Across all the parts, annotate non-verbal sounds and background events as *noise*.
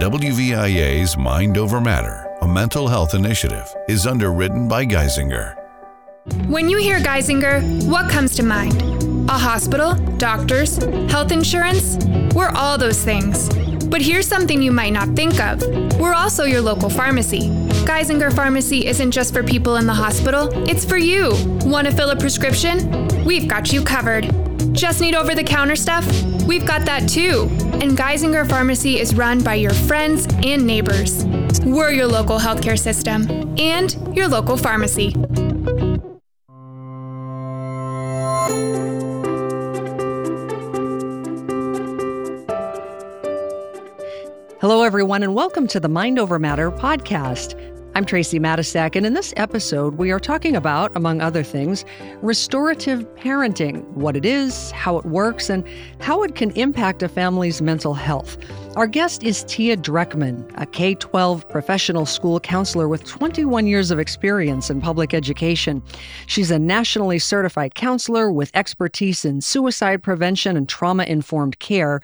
WVIA's Mind Over Matter, a mental health initiative, is underwritten by Geisinger. When you hear Geisinger, what comes to mind? A hospital, doctors, health insurance? We're all those things. But here's something you might not think of we're also your local pharmacy. Geisinger Pharmacy isn't just for people in the hospital, it's for you. Want to fill a prescription? We've got you covered. Just need over the counter stuff? We've got that too. And Geisinger Pharmacy is run by your friends and neighbors. We're your local healthcare system and your local pharmacy. Hello, everyone, and welcome to the Mind Over Matter podcast. I'm Tracy Matisak, and in this episode, we are talking about, among other things, restorative parenting what it is, how it works, and how it can impact a family's mental health. Our guest is Tia Dreckman, a K 12 professional school counselor with 21 years of experience in public education. She's a nationally certified counselor with expertise in suicide prevention and trauma informed care.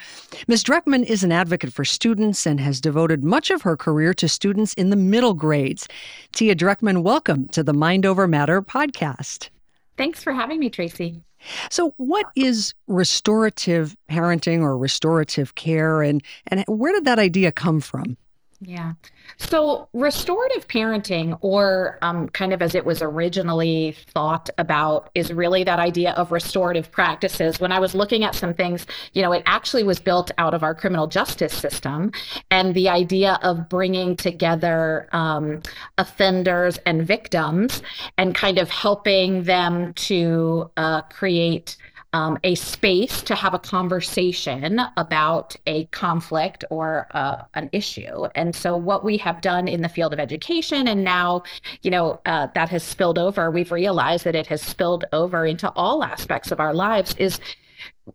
Ms. Dreckman is an advocate for students and has devoted much of her career to students in the middle grades. Tia Dreckman, welcome to the Mind Over Matter podcast. Thanks for having me, Tracy. So, what is restorative parenting or restorative care, and and where did that idea come from? Yeah. So, restorative parenting, or um, kind of as it was originally thought about, is really that idea of restorative practices. When I was looking at some things, you know, it actually was built out of our criminal justice system and the idea of bringing together um, offenders and victims and kind of helping them to uh, create um, a space to have a conversation about a conflict or uh, an issue. And so, what we have done in the field of education, and now, you know, uh, that has spilled over, we've realized that it has spilled over into all aspects of our lives, is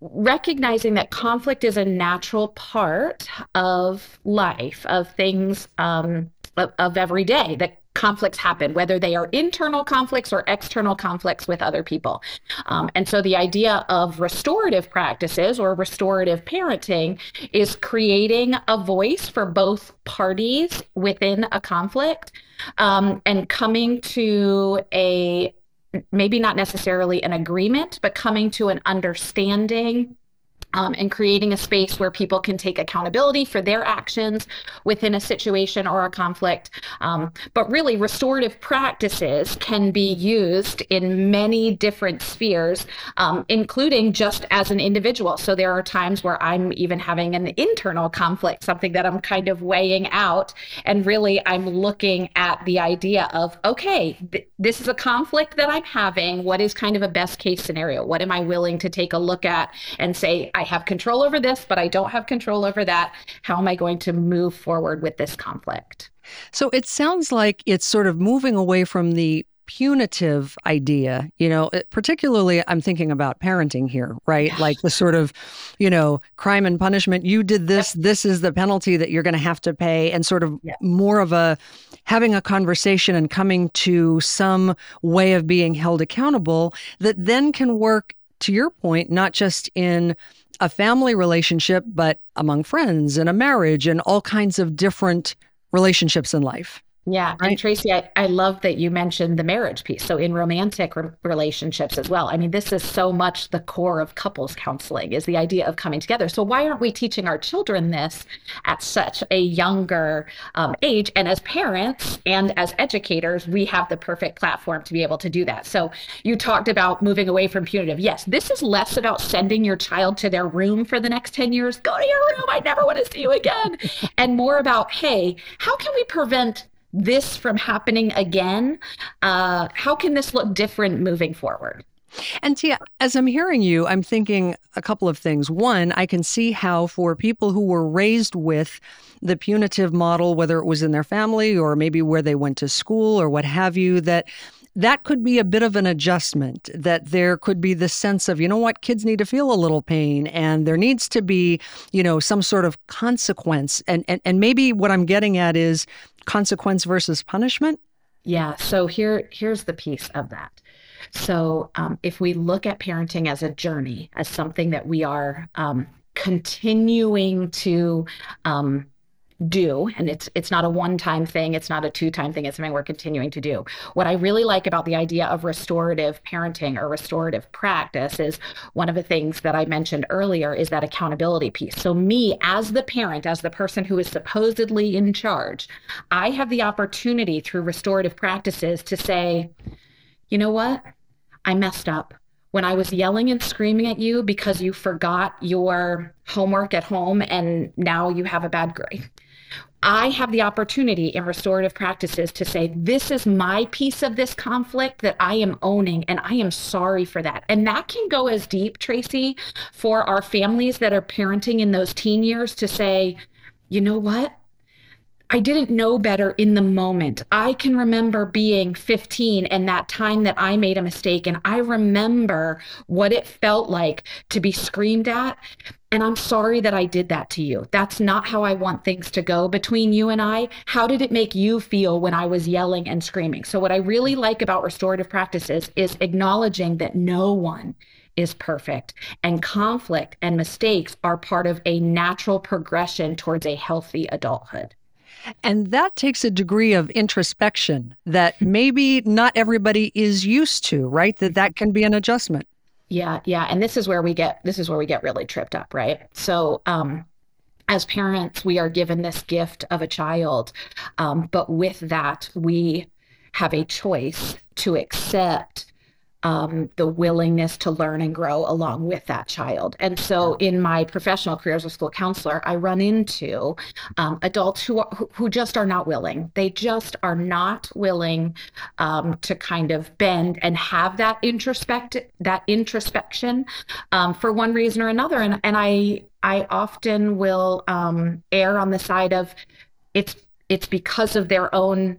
recognizing that conflict is a natural part of life, of things um, of, of every day that conflicts happen, whether they are internal conflicts or external conflicts with other people. Um, and so the idea of restorative practices or restorative parenting is creating a voice for both parties within a conflict um, and coming to a maybe not necessarily an agreement, but coming to an understanding um, and creating a space where people can take accountability for their actions within a situation or a conflict. Um, but really, restorative practices can be used in many different spheres, um, including just as an individual. So there are times where I'm even having an internal conflict, something that I'm kind of weighing out. And really, I'm looking at the idea of, okay, th- this is a conflict that I'm having. What is kind of a best case scenario? What am I willing to take a look at and say, I have control over this, but I don't have control over that. How am I going to move forward with this conflict? So it sounds like it's sort of moving away from the punitive idea, you know, particularly I'm thinking about parenting here, right? Yeah. Like the sort of, you know, crime and punishment. You did this, this is the penalty that you're going to have to pay, and sort of yeah. more of a having a conversation and coming to some way of being held accountable that then can work to your point, not just in a family relationship, but among friends and a marriage and all kinds of different relationships in life. Yeah. Right? And Tracy, I, I love that you mentioned the marriage piece. So, in romantic re- relationships as well. I mean, this is so much the core of couples counseling is the idea of coming together. So, why aren't we teaching our children this at such a younger um, age? And as parents and as educators, we have the perfect platform to be able to do that. So, you talked about moving away from punitive. Yes, this is less about sending your child to their room for the next 10 years. Go to your room. I never want to see you again. and more about, hey, how can we prevent this from happening again? Uh, how can this look different moving forward? And Tia, as I'm hearing you, I'm thinking a couple of things. One, I can see how for people who were raised with the punitive model, whether it was in their family or maybe where they went to school or what have you, that that could be a bit of an adjustment that there could be this sense of you know what kids need to feel a little pain and there needs to be you know some sort of consequence and and, and maybe what i'm getting at is consequence versus punishment? Yeah so here here's the piece of that. So um, if we look at parenting as a journey as something that we are um, continuing to um, do and it's it's not a one time thing it's not a two time thing it's something we're continuing to do. What i really like about the idea of restorative parenting or restorative practice is one of the things that i mentioned earlier is that accountability piece. So me as the parent as the person who is supposedly in charge i have the opportunity through restorative practices to say you know what? I messed up. When I was yelling and screaming at you because you forgot your homework at home and now you have a bad grade. I have the opportunity in restorative practices to say, this is my piece of this conflict that I am owning, and I am sorry for that. And that can go as deep, Tracy, for our families that are parenting in those teen years to say, you know what? I didn't know better in the moment. I can remember being 15 and that time that I made a mistake. And I remember what it felt like to be screamed at. And I'm sorry that I did that to you. That's not how I want things to go between you and I. How did it make you feel when I was yelling and screaming? So, what I really like about restorative practices is acknowledging that no one is perfect and conflict and mistakes are part of a natural progression towards a healthy adulthood. And that takes a degree of introspection that maybe not everybody is used to, right? That that can be an adjustment. Yeah, yeah, and this is where we get this is where we get really tripped up, right? So, um as parents, we are given this gift of a child, um, but with that, we have a choice to accept um, the willingness to learn and grow along with that child. And so, in my professional career as a school counselor, I run into um, adults who are, who just are not willing. They just are not willing um, to kind of bend and have that introspect that introspection um, for one reason or another. And and I I often will um, err on the side of it's it's because of their own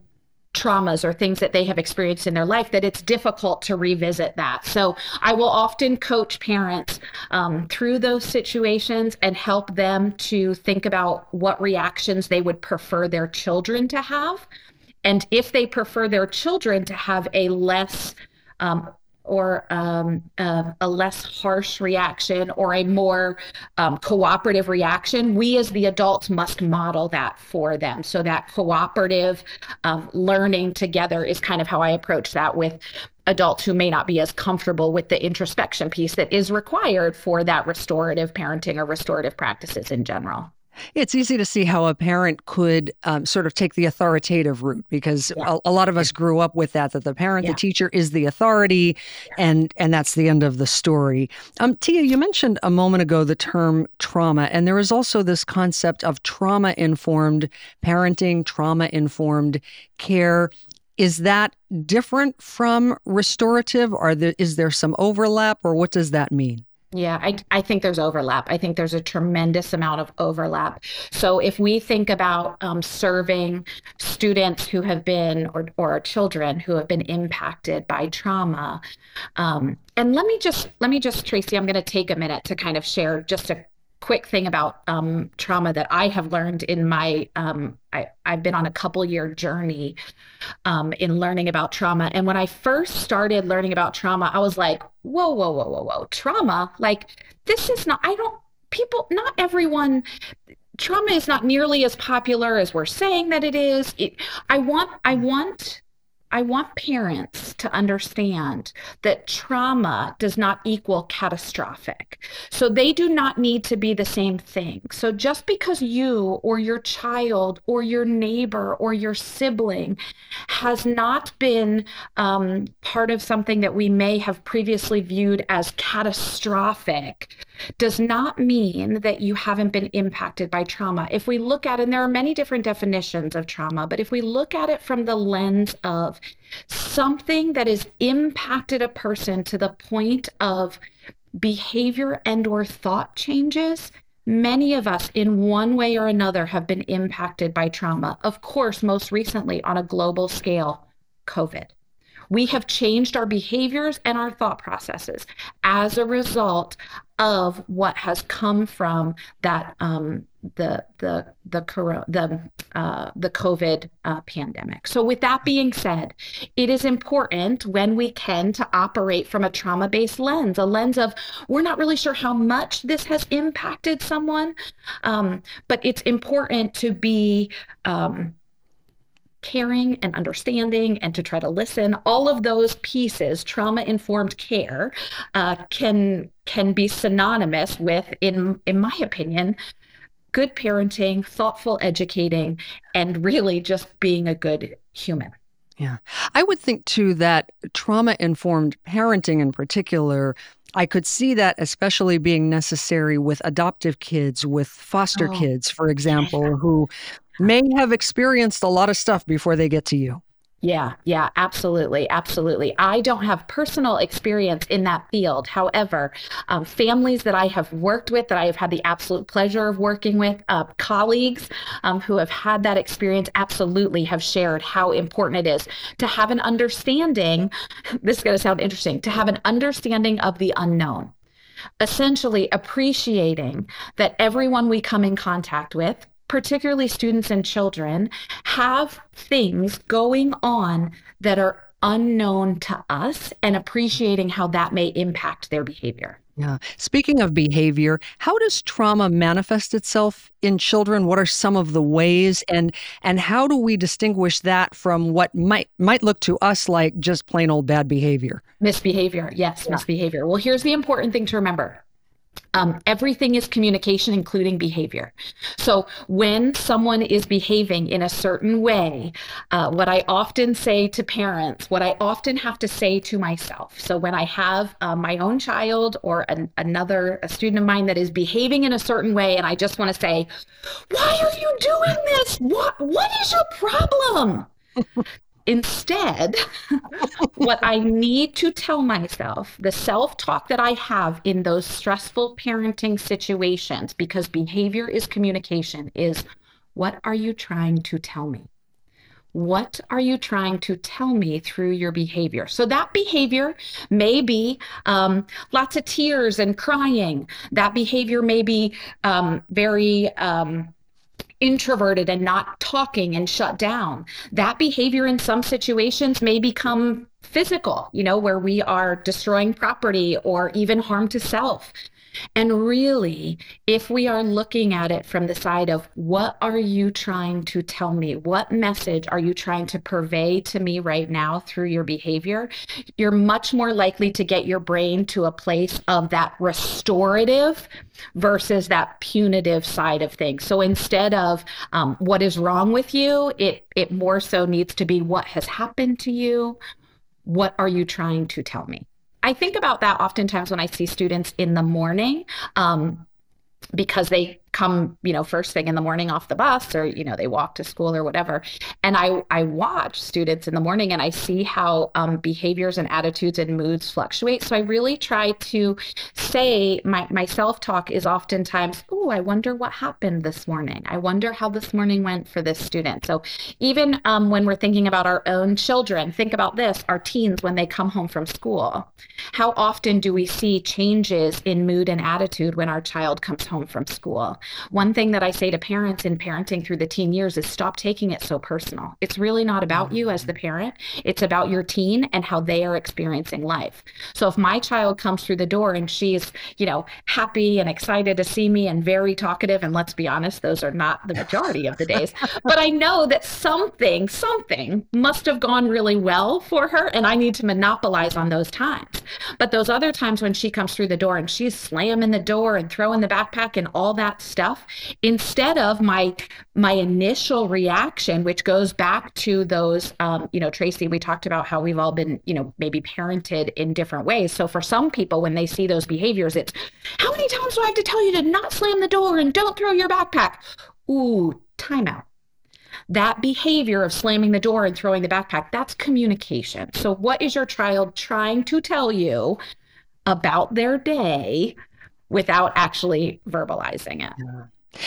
traumas or things that they have experienced in their life that it's difficult to revisit that. So I will often coach parents um, through those situations and help them to think about what reactions they would prefer their children to have. And if they prefer their children to have a less um, or um, uh, a less harsh reaction or a more um, cooperative reaction, we as the adults must model that for them. So that cooperative um, learning together is kind of how I approach that with adults who may not be as comfortable with the introspection piece that is required for that restorative parenting or restorative practices in general. It's easy to see how a parent could um, sort of take the authoritative route because yeah. a, a, lot of us grew up with that that the parent, yeah. the teacher is the authority, yeah. and and that's the end of the story. Um, Tia, you mentioned a moment ago the term trauma, and there is also this concept of trauma informed parenting, trauma informed care. Is that different from restorative? Are there is there some overlap, or what does that mean? Yeah, I, I think there's overlap. I think there's a tremendous amount of overlap. So if we think about um, serving students who have been, or, or children who have been impacted by trauma, um, and let me just, let me just, Tracy, I'm going to take a minute to kind of share just a quick thing about um, trauma that I have learned in my um, I, have been on a couple year journey um, in learning about trauma. And when I first started learning about trauma, I was like, whoa, whoa, whoa, whoa, whoa, trauma? Like this is not. I don't. People, not everyone. Trauma is not nearly as popular as we're saying that it is. It, I want. I want I want parents to understand that trauma does not equal catastrophic. So they do not need to be the same thing. So just because you or your child or your neighbor or your sibling has not been um, part of something that we may have previously viewed as catastrophic does not mean that you haven't been impacted by trauma. If we look at, and there are many different definitions of trauma, but if we look at it from the lens of something that has impacted a person to the point of behavior and or thought changes many of us in one way or another have been impacted by trauma of course most recently on a global scale covid We have changed our behaviors and our thought processes as a result of what has come from that um, the the the the uh, the COVID uh, pandemic. So, with that being said, it is important when we can to operate from a trauma based lens, a lens of we're not really sure how much this has impacted someone, um, but it's important to be. Um, caring and understanding and to try to listen all of those pieces trauma informed care uh, can can be synonymous with in in my opinion good parenting thoughtful educating and really just being a good human. Yeah. I would think too that trauma informed parenting in particular I could see that especially being necessary with adoptive kids, with foster oh, kids, for example, who may have experienced a lot of stuff before they get to you. Yeah, yeah, absolutely. Absolutely. I don't have personal experience in that field. However, um, families that I have worked with, that I have had the absolute pleasure of working with, uh, colleagues um, who have had that experience, absolutely have shared how important it is to have an understanding. *laughs* This is going to sound interesting to have an understanding of the unknown essentially appreciating that everyone we come in contact with particularly students and children, have things going on that are unknown to us and appreciating how that may impact their behavior. Yeah. Speaking of behavior, how does trauma manifest itself in children? What are some of the ways and and how do we distinguish that from what might might look to us like just plain old bad behavior? Misbehavior. Yes, yeah. misbehavior. Well, here's the important thing to remember. Um, everything is communication, including behavior. So when someone is behaving in a certain way, uh, what I often say to parents, what I often have to say to myself. So when I have uh, my own child or an, another a student of mine that is behaving in a certain way, and I just want to say, "Why are you doing this? What What is your problem?" Instead, what I need to tell myself, the self talk that I have in those stressful parenting situations, because behavior is communication, is what are you trying to tell me? What are you trying to tell me through your behavior? So, that behavior may be um, lots of tears and crying. That behavior may be um, very um, introverted and not talking and shut down. That behavior in some situations may become physical, you know, where we are destroying property or even harm to self. And really, if we are looking at it from the side of what are you trying to tell me? What message are you trying to purvey to me right now through your behavior? You're much more likely to get your brain to a place of that restorative versus that punitive side of things. So instead of um, what is wrong with you, it it more so needs to be what has happened to you. What are you trying to tell me? I think about that oftentimes when I see students in the morning. Um, because they come, you know, first thing in the morning off the bus or, you know, they walk to school or whatever. And I, I watch students in the morning and I see how um, behaviors and attitudes and moods fluctuate. So I really try to say my, my self talk is oftentimes, oh, I wonder what happened this morning. I wonder how this morning went for this student. So even um, when we're thinking about our own children, think about this our teens when they come home from school. How often do we see changes in mood and attitude when our child comes home from school? One thing that I say to parents in parenting through the teen years is stop taking it so personal. It's really not about you as the parent, it's about your teen and how they are experiencing life. So if my child comes through the door and she's, you know, happy and excited to see me and very talkative, and let's be honest, those are not the majority of the days, *laughs* but I know that something, something must have gone really well for her, and I need to monopolize on those times. But those other times when she comes through the door and she's slamming the door and throwing the backpack and all that stuff instead of my my initial reaction which goes back to those um, you know tracy we talked about how we've all been you know maybe parented in different ways. So for some people when they see those behaviors it's how many times do i have to tell you to not slam the door and don't throw your backpack? Ooh timeout that behavior of slamming the door and throwing the backpack that's communication. So what is your child trying to tell you about their day without actually verbalizing it. Yeah.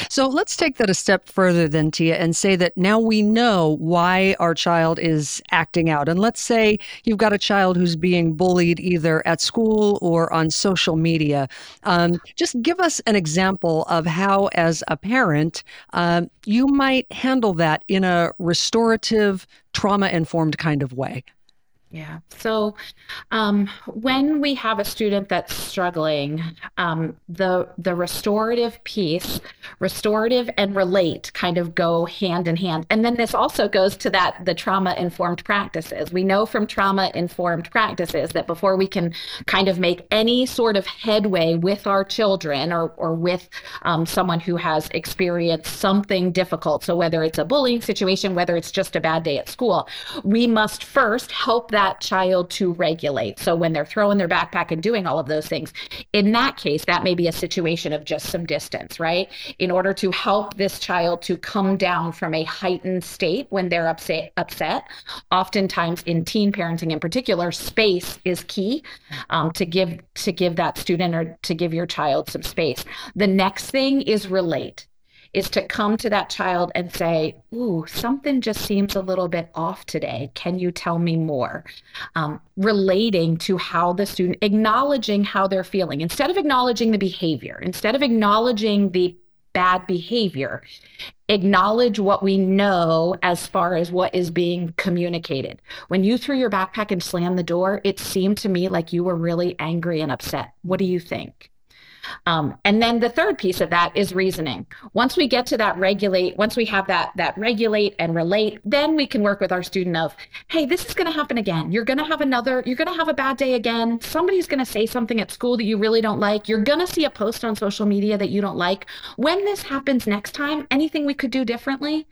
So let's take that a step further then, Tia, and say that now we know why our child is acting out. And let's say you've got a child who's being bullied either at school or on social media. Um, just give us an example of how, as a parent, um, you might handle that in a restorative, trauma informed kind of way. Yeah. So um, when we have a student that's struggling, um, the the restorative piece, restorative and relate kind of go hand in hand. And then this also goes to that the trauma informed practices. We know from trauma informed practices that before we can kind of make any sort of headway with our children or or with um, someone who has experienced something difficult, so whether it's a bullying situation, whether it's just a bad day at school, we must first help that child to regulate. So when they're throwing their backpack and doing all of those things, in that case, that may be a situation of just some distance, right? In order to help this child to come down from a heightened state when they're upset, upset. Oftentimes in teen parenting in particular, space is key um, to give to give that student or to give your child some space. The next thing is relate is to come to that child and say, Ooh, something just seems a little bit off today. Can you tell me more? Um, relating to how the student, acknowledging how they're feeling instead of acknowledging the behavior, instead of acknowledging the bad behavior, acknowledge what we know as far as what is being communicated. When you threw your backpack and slammed the door, it seemed to me like you were really angry and upset. What do you think? Um, and then the third piece of that is reasoning. Once we get to that regulate, once we have that that regulate and relate, then we can work with our student of, hey, this is going to happen again. You're going to have another. You're going to have a bad day again. Somebody's going to say something at school that you really don't like. You're going to see a post on social media that you don't like. When this happens next time, anything we could do differently?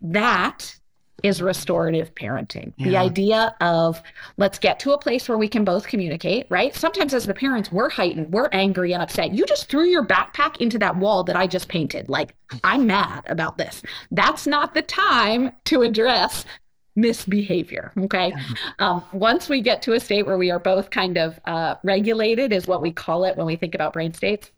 That is restorative parenting. Yeah. The idea of let's get to a place where we can both communicate, right? Sometimes as the parents, we're heightened, we're angry and upset. You just threw your backpack into that wall that I just painted. Like, I'm mad about this. That's not the time to address misbehavior. Okay. Um, once we get to a state where we are both kind of uh, regulated, is what we call it when we think about brain states.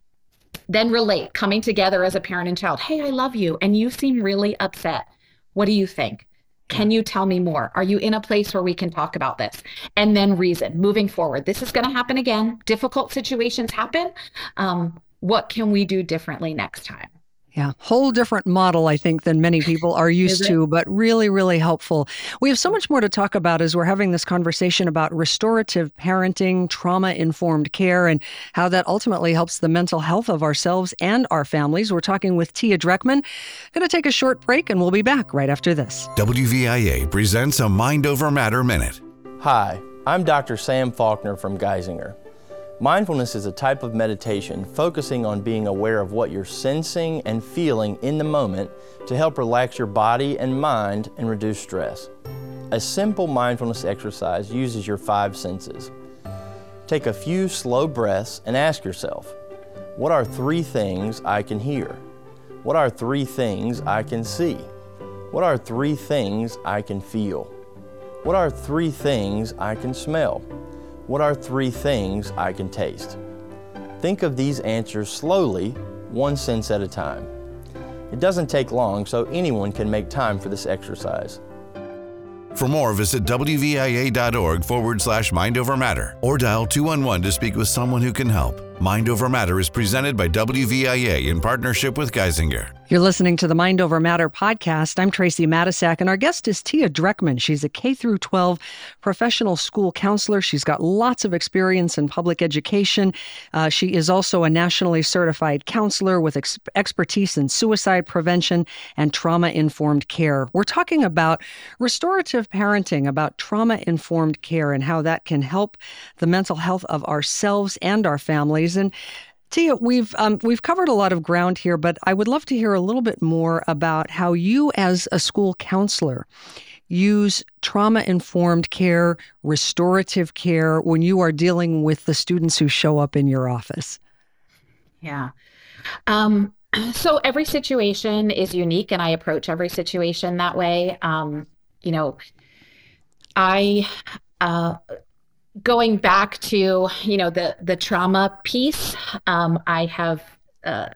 Then relate, coming together as a parent and child. Hey, I love you. And you seem really upset. What do you think? Can you tell me more? Are you in a place where we can talk about this? And then reason moving forward. This is going to happen again. Difficult situations happen. Um, what can we do differently next time? Yeah, whole different model, I think, than many people are *laughs* used to, but really, really helpful. We have so much more to talk about as we're having this conversation about restorative parenting, trauma informed care, and how that ultimately helps the mental health of ourselves and our families. We're talking with Tia Dreckman. Going to take a short break, and we'll be back right after this. WVIA presents a Mind Over Matter Minute. Hi, I'm Dr. Sam Faulkner from Geisinger. Mindfulness is a type of meditation focusing on being aware of what you're sensing and feeling in the moment to help relax your body and mind and reduce stress. A simple mindfulness exercise uses your five senses. Take a few slow breaths and ask yourself, what are three things I can hear? What are three things I can see? What are three things I can feel? What are three things I can smell? What are three things I can taste? Think of these answers slowly, one sense at a time. It doesn't take long, so anyone can make time for this exercise. For more, visit WVIA.org forward slash Mind Over Matter or dial 211 to speak with someone who can help. Mind Over Matter is presented by WVIA in partnership with Geisinger. You're listening to the Mind Over Matter podcast. I'm Tracy Matisak, and our guest is Tia Dreckman. She's a K through 12 professional school counselor. She's got lots of experience in public education. Uh, she is also a nationally certified counselor with ex- expertise in suicide prevention and trauma informed care. We're talking about restorative parenting, about trauma informed care, and how that can help the mental health of ourselves and our families. And Tia, we've um, we've covered a lot of ground here, but I would love to hear a little bit more about how you, as a school counselor, use trauma informed care, restorative care when you are dealing with the students who show up in your office. Yeah. Um, *clears throat* so every situation is unique, and I approach every situation that way. Um, you know, I uh, going back to you know the the trauma piece um, i have uh,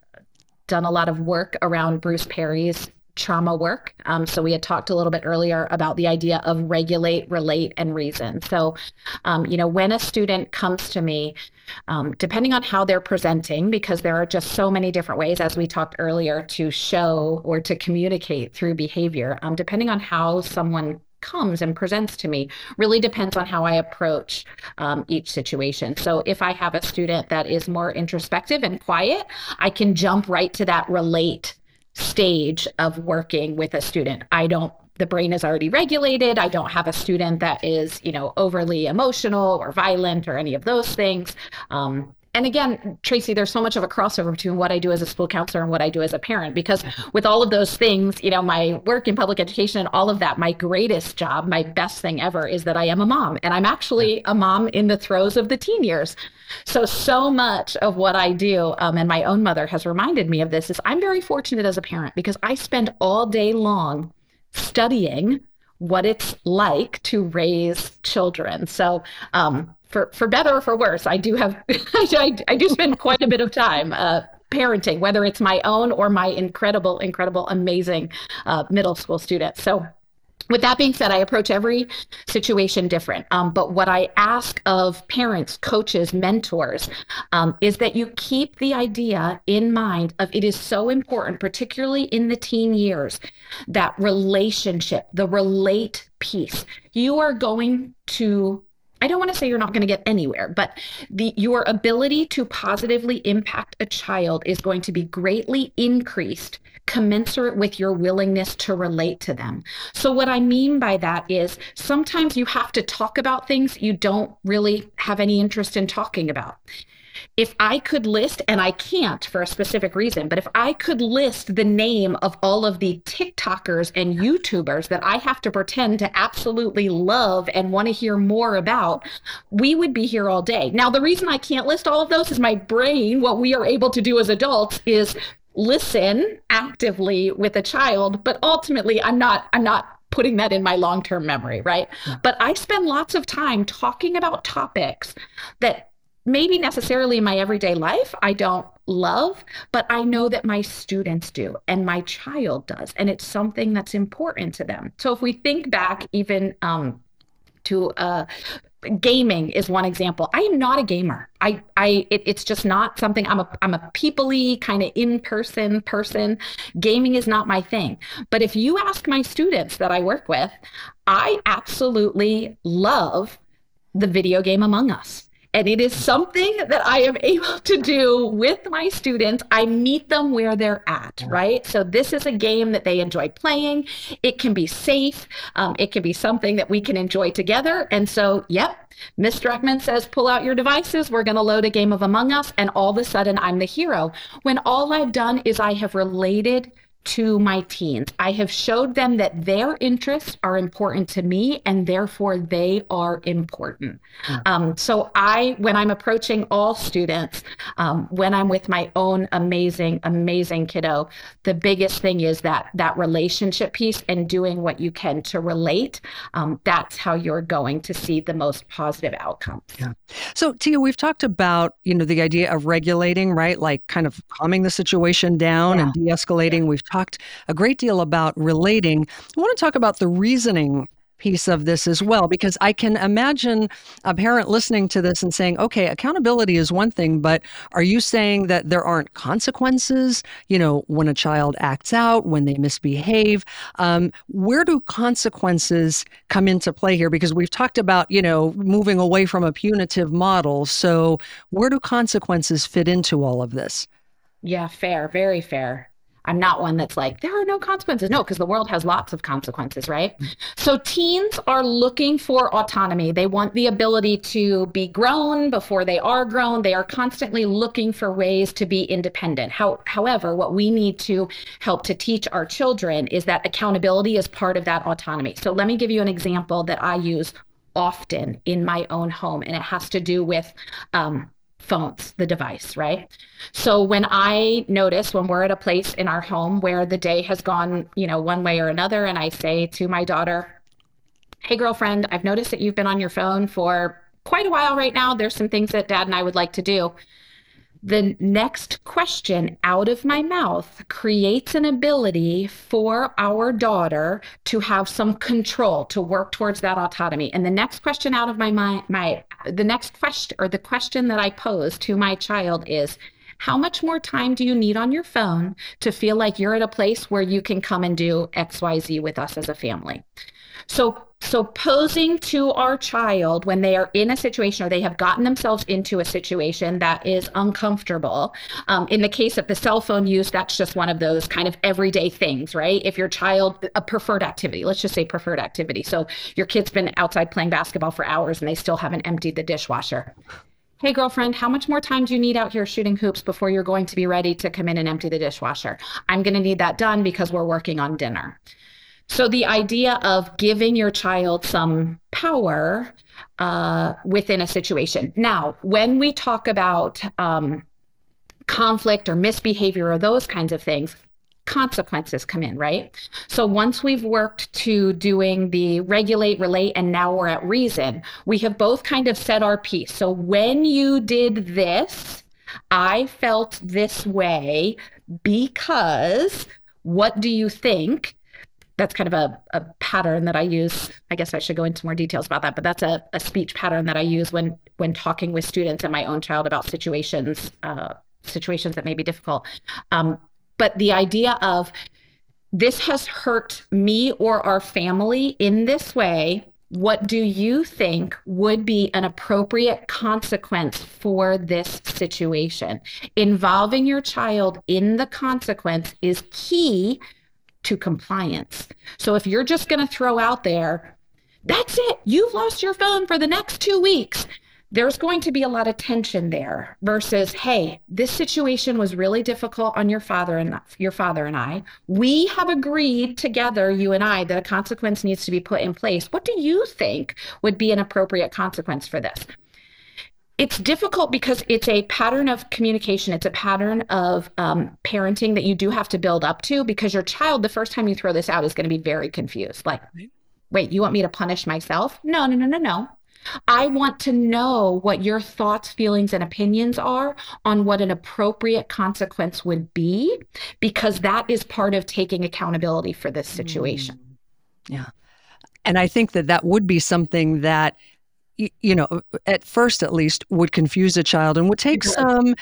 done a lot of work around Bruce Perry's trauma work. Um, so we had talked a little bit earlier about the idea of regulate, relate, and reason. So, um, you know, when a student comes to me, um, depending on how they're presenting, because there are just so many different ways, as we talked earlier, to show or to communicate through behavior, um, depending on how someone comes and presents to me really depends on how I approach um, each situation. So if I have a student that is more introspective and quiet, I can jump right to that relate stage of working with a student. I don't the brain is already regulated. I don't have a student that is, you know, overly emotional or violent or any of those things. Um, and again, Tracy, there's so much of a crossover between what I do as a school counselor and what I do as a parent because with all of those things, you know, my work in public education and all of that, my greatest job, my best thing ever is that I am a mom. And I'm actually a mom in the throes of the teen years. So, so much of what I do, um, and my own mother has reminded me of this, is I'm very fortunate as a parent because I spend all day long studying what it's like to raise children. So, um, for for better or for worse, I do have *laughs* I, I do spend quite a bit of time uh, parenting, whether it's my own or my incredible, incredible, amazing uh, middle school students. So with that being said, I approach every situation different. Um, but what I ask of parents, coaches, mentors um, is that you keep the idea in mind of it is so important, particularly in the teen years, that relationship, the relate piece. You are going to I don't want to say you're not going to get anywhere, but the your ability to positively impact a child is going to be greatly increased commensurate with your willingness to relate to them. So what I mean by that is sometimes you have to talk about things you don't really have any interest in talking about if I could list, and I can't for a specific reason, but if I could list the name of all of the TikTokers and YouTubers that I have to pretend to absolutely love and want to hear more about, we would be here all day. Now, the reason I can't list all of those is my brain, what we are able to do as adults is listen actively with a child, but ultimately I'm not, I'm not putting that in my long-term memory, right? But I spend lots of time talking about topics that maybe necessarily in my everyday life I don't love, but I know that my students do and my child does. And it's something that's important to them. So if we think back even um, to uh, gaming is one example. I am not a gamer. I, I, it, it's just not something. I'm a, I'm a peoply kind of in-person person. Gaming is not my thing. But if you ask my students that I work with, I absolutely love the video game Among Us. And it is something that I am able to do with my students. I meet them where they're at, right? So this is a game that they enjoy playing. It can be safe. Um, it can be something that we can enjoy together. And so, yep, Miss Dreckman says, pull out your devices. We're going to load a game of Among Us. And all of a sudden, I'm the hero. When all I've done is I have related to my teens. I have showed them that their interests are important to me and therefore they are important. Mm. Um, so I, when I'm approaching all students, um, when I'm with my own amazing, amazing kiddo, the biggest thing is that that relationship piece and doing what you can to relate. Um, that's how you're going to see the most positive outcomes. Yeah. So Tia, we've talked about, you know, the idea of regulating, right? Like kind of calming the situation down yeah. and de-escalating. Yeah. We've talked a great deal about relating. I want to talk about the reasoning piece of this as well because I can imagine a parent listening to this and saying, okay, accountability is one thing, but are you saying that there aren't consequences, you know, when a child acts out, when they misbehave? Um, where do consequences come into play here? Because we've talked about, you know, moving away from a punitive model. So where do consequences fit into all of this? Yeah, fair, very fair. I'm not one that's like, there are no consequences. No, because the world has lots of consequences, right? So teens are looking for autonomy. They want the ability to be grown before they are grown. They are constantly looking for ways to be independent. How, however, what we need to help to teach our children is that accountability is part of that autonomy. So let me give you an example that I use often in my own home, and it has to do with um, phones, the device, right? So when I notice when we're at a place in our home where the day has gone, you know, one way or another, and I say to my daughter, Hey, girlfriend, I've noticed that you've been on your phone for quite a while right now. There's some things that dad and I would like to do. the next question out of my mouth creates an ability for our daughter to have some control to work towards that autonomy and the next question out of my mind my the next question or the question that i pose to my child is how much more time do you need on your phone to feel like you're at a place where you can come and do xyz with us as a family so so posing to our child when they are in a situation or they have gotten themselves into a situation that is uncomfortable. Um, in the case of the cell phone use, that's just one of those kind of everyday things, right? If your child, a preferred activity, let's just say preferred activity. So your kid's been outside playing basketball for hours and they still haven't emptied the dishwasher. Hey, girlfriend, how much more time do you need out here shooting hoops before you're going to be ready to come in and empty the dishwasher? I'm going to need that done because we're working on dinner. So the idea of giving your child some power uh, within a situation. Now, when we talk about um, conflict or misbehavior or those kinds of things, consequences come in, right? So once we've worked to doing the regulate, relate, and now we're at reason, we have both kind of said our piece. So when you did this, I felt this way because what do you think? That's kind of a, a pattern that I use. I guess I should go into more details about that, but that's a, a speech pattern that I use when when talking with students and my own child about situations uh, situations that may be difficult. Um, but the idea of this has hurt me or our family in this way. What do you think would be an appropriate consequence for this situation? Involving your child in the consequence is key to compliance. So if you're just going to throw out there, that's it, you've lost your phone for the next two weeks, there's going to be a lot of tension there versus hey this situation was really difficult on your father and your father and i. We have agreed together you and i that a consequence needs to be put in place. What do you think would be an appropriate consequence for this it's difficult because it's a pattern of communication. It's a pattern of um, parenting that you do have to build up to because your child, the first time you throw this out, is going to be very confused. Like, wait, you want me to punish myself? No, no, no, no, no. I want to know what your thoughts, feelings, and opinions are on what an appropriate consequence would be, because that is part of taking accountability for this situation. Mm. Yeah. And I think that that would be something that you know, at first at least, would confuse a child and would take some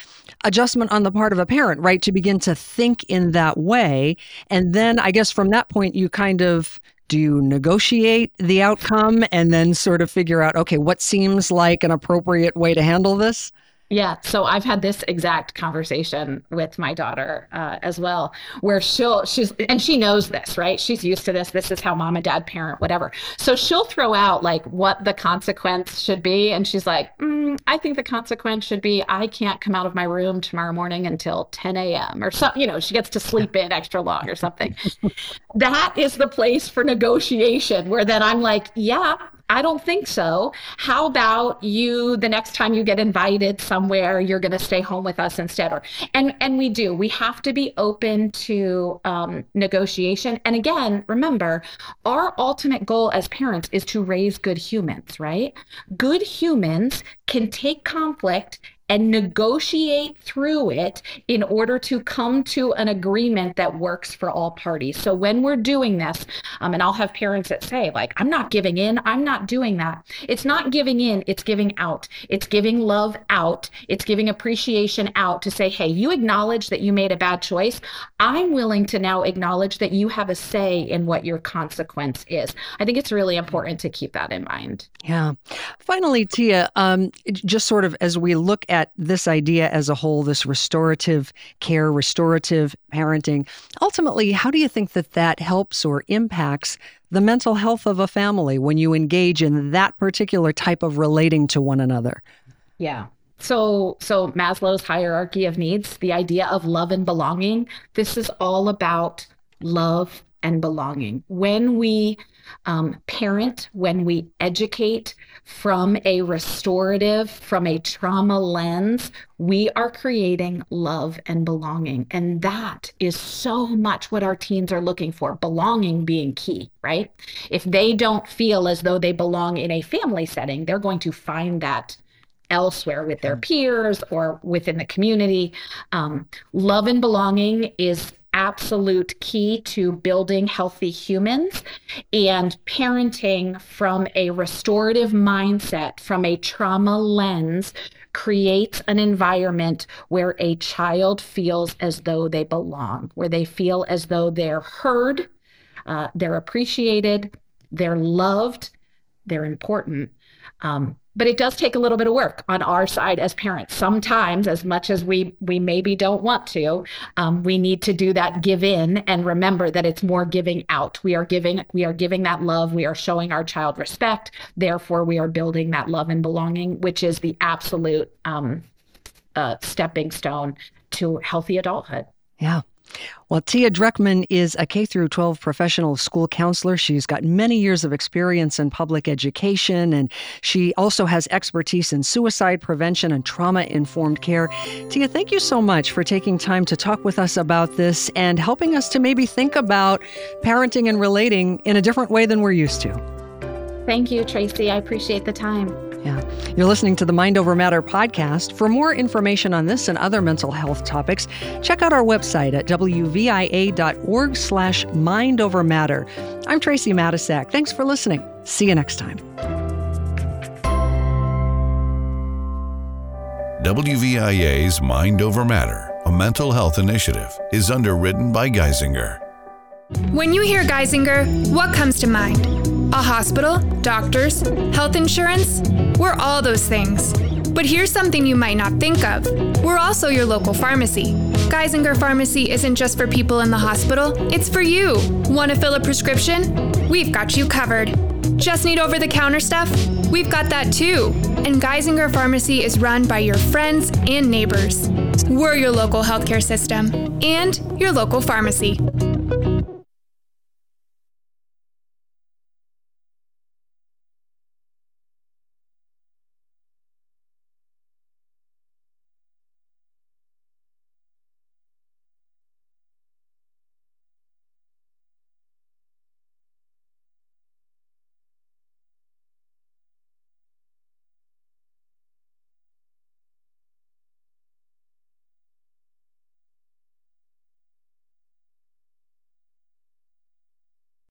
adjustment on the part of a parent, right, to begin to think in that way. And then I guess from that point, you kind of do you negotiate the outcome and then sort of figure out, okay, what seems like an appropriate way to handle this? Yeah. So I've had this exact conversation with my daughter uh, as well, where she'll, she's, and she knows this, right? She's used to this. This is how mom and dad parent, whatever. So she'll throw out like what the consequence should be. And she's like, mm, I think the consequence should be I can't come out of my room tomorrow morning until 10 a.m. or something. You know, she gets to sleep in extra long or something. *laughs* that is the place for negotiation where then I'm like, yeah, I don't think so. How about you the next time you get invited somewhere, you're going to stay home with us instead? Or and and we do. We have to be open to um, negotiation. And again, remember, our ultimate goal as parents is to raise good humans. Right? Good humans can take conflict and negotiate through it in order to come to an agreement that works for all parties. So when we're doing this, um, and I'll have parents that say, like, I'm not giving in, I'm not doing that. It's not giving in, it's giving out. It's giving love out. It's giving appreciation out to say, hey, you acknowledge that you made a bad choice. I'm willing to now acknowledge that you have a say in what your consequence is. I think it's really important to keep that in mind. Yeah. Finally, Tia, um, just sort of as we look at this idea as a whole, this restorative care, restorative parenting, ultimately, how do you think that that helps or impacts the mental health of a family when you engage in that particular type of relating to one another? Yeah. So, so Maslow's hierarchy of needs, the idea of love and belonging, this is all about love and belonging. When we um, parent, when we educate from a restorative, from a trauma lens, we are creating love and belonging. And that is so much what our teens are looking for belonging being key, right? If they don't feel as though they belong in a family setting, they're going to find that elsewhere with their peers or within the community. Um, love and belonging is absolute key to building healthy humans and parenting from a restorative mindset, from a trauma lens, creates an environment where a child feels as though they belong, where they feel as though they're heard, uh, they're appreciated, they're loved, they're important. Um, but it does take a little bit of work on our side as parents. Sometimes as much as we we maybe don't want to um, we need to do that give in and remember that it's more giving out. We are giving we are giving that love. We are showing our child respect. Therefore we are building that love and belonging which is the absolute um, uh, stepping stone to healthy adulthood. Yeah well, Tia Dreckman is a K through 12 professional school counselor. She's got many years of experience in public education, and she also has expertise in suicide prevention and trauma informed care. Tia, thank you so much for taking time to talk with us about this and helping us to maybe think about parenting and relating in a different way than we're used to. Thank you, Tracy. I appreciate the time. Yeah. You're listening to the Mind Over Matter podcast. For more information on this and other mental health topics, check out our website at wvia.org slash mind over matter. I'm Tracy Matisak. Thanks for listening. See you next time. WVIA's Mind Over Matter, a mental health initiative, is underwritten by Geisinger. When you hear Geisinger, what comes to mind? A hospital, doctors, health insurance? We're all those things. But here's something you might not think of. We're also your local pharmacy. Geisinger Pharmacy isn't just for people in the hospital, it's for you. Want to fill a prescription? We've got you covered. Just need over the counter stuff? We've got that too. And Geisinger Pharmacy is run by your friends and neighbors. We're your local healthcare system and your local pharmacy.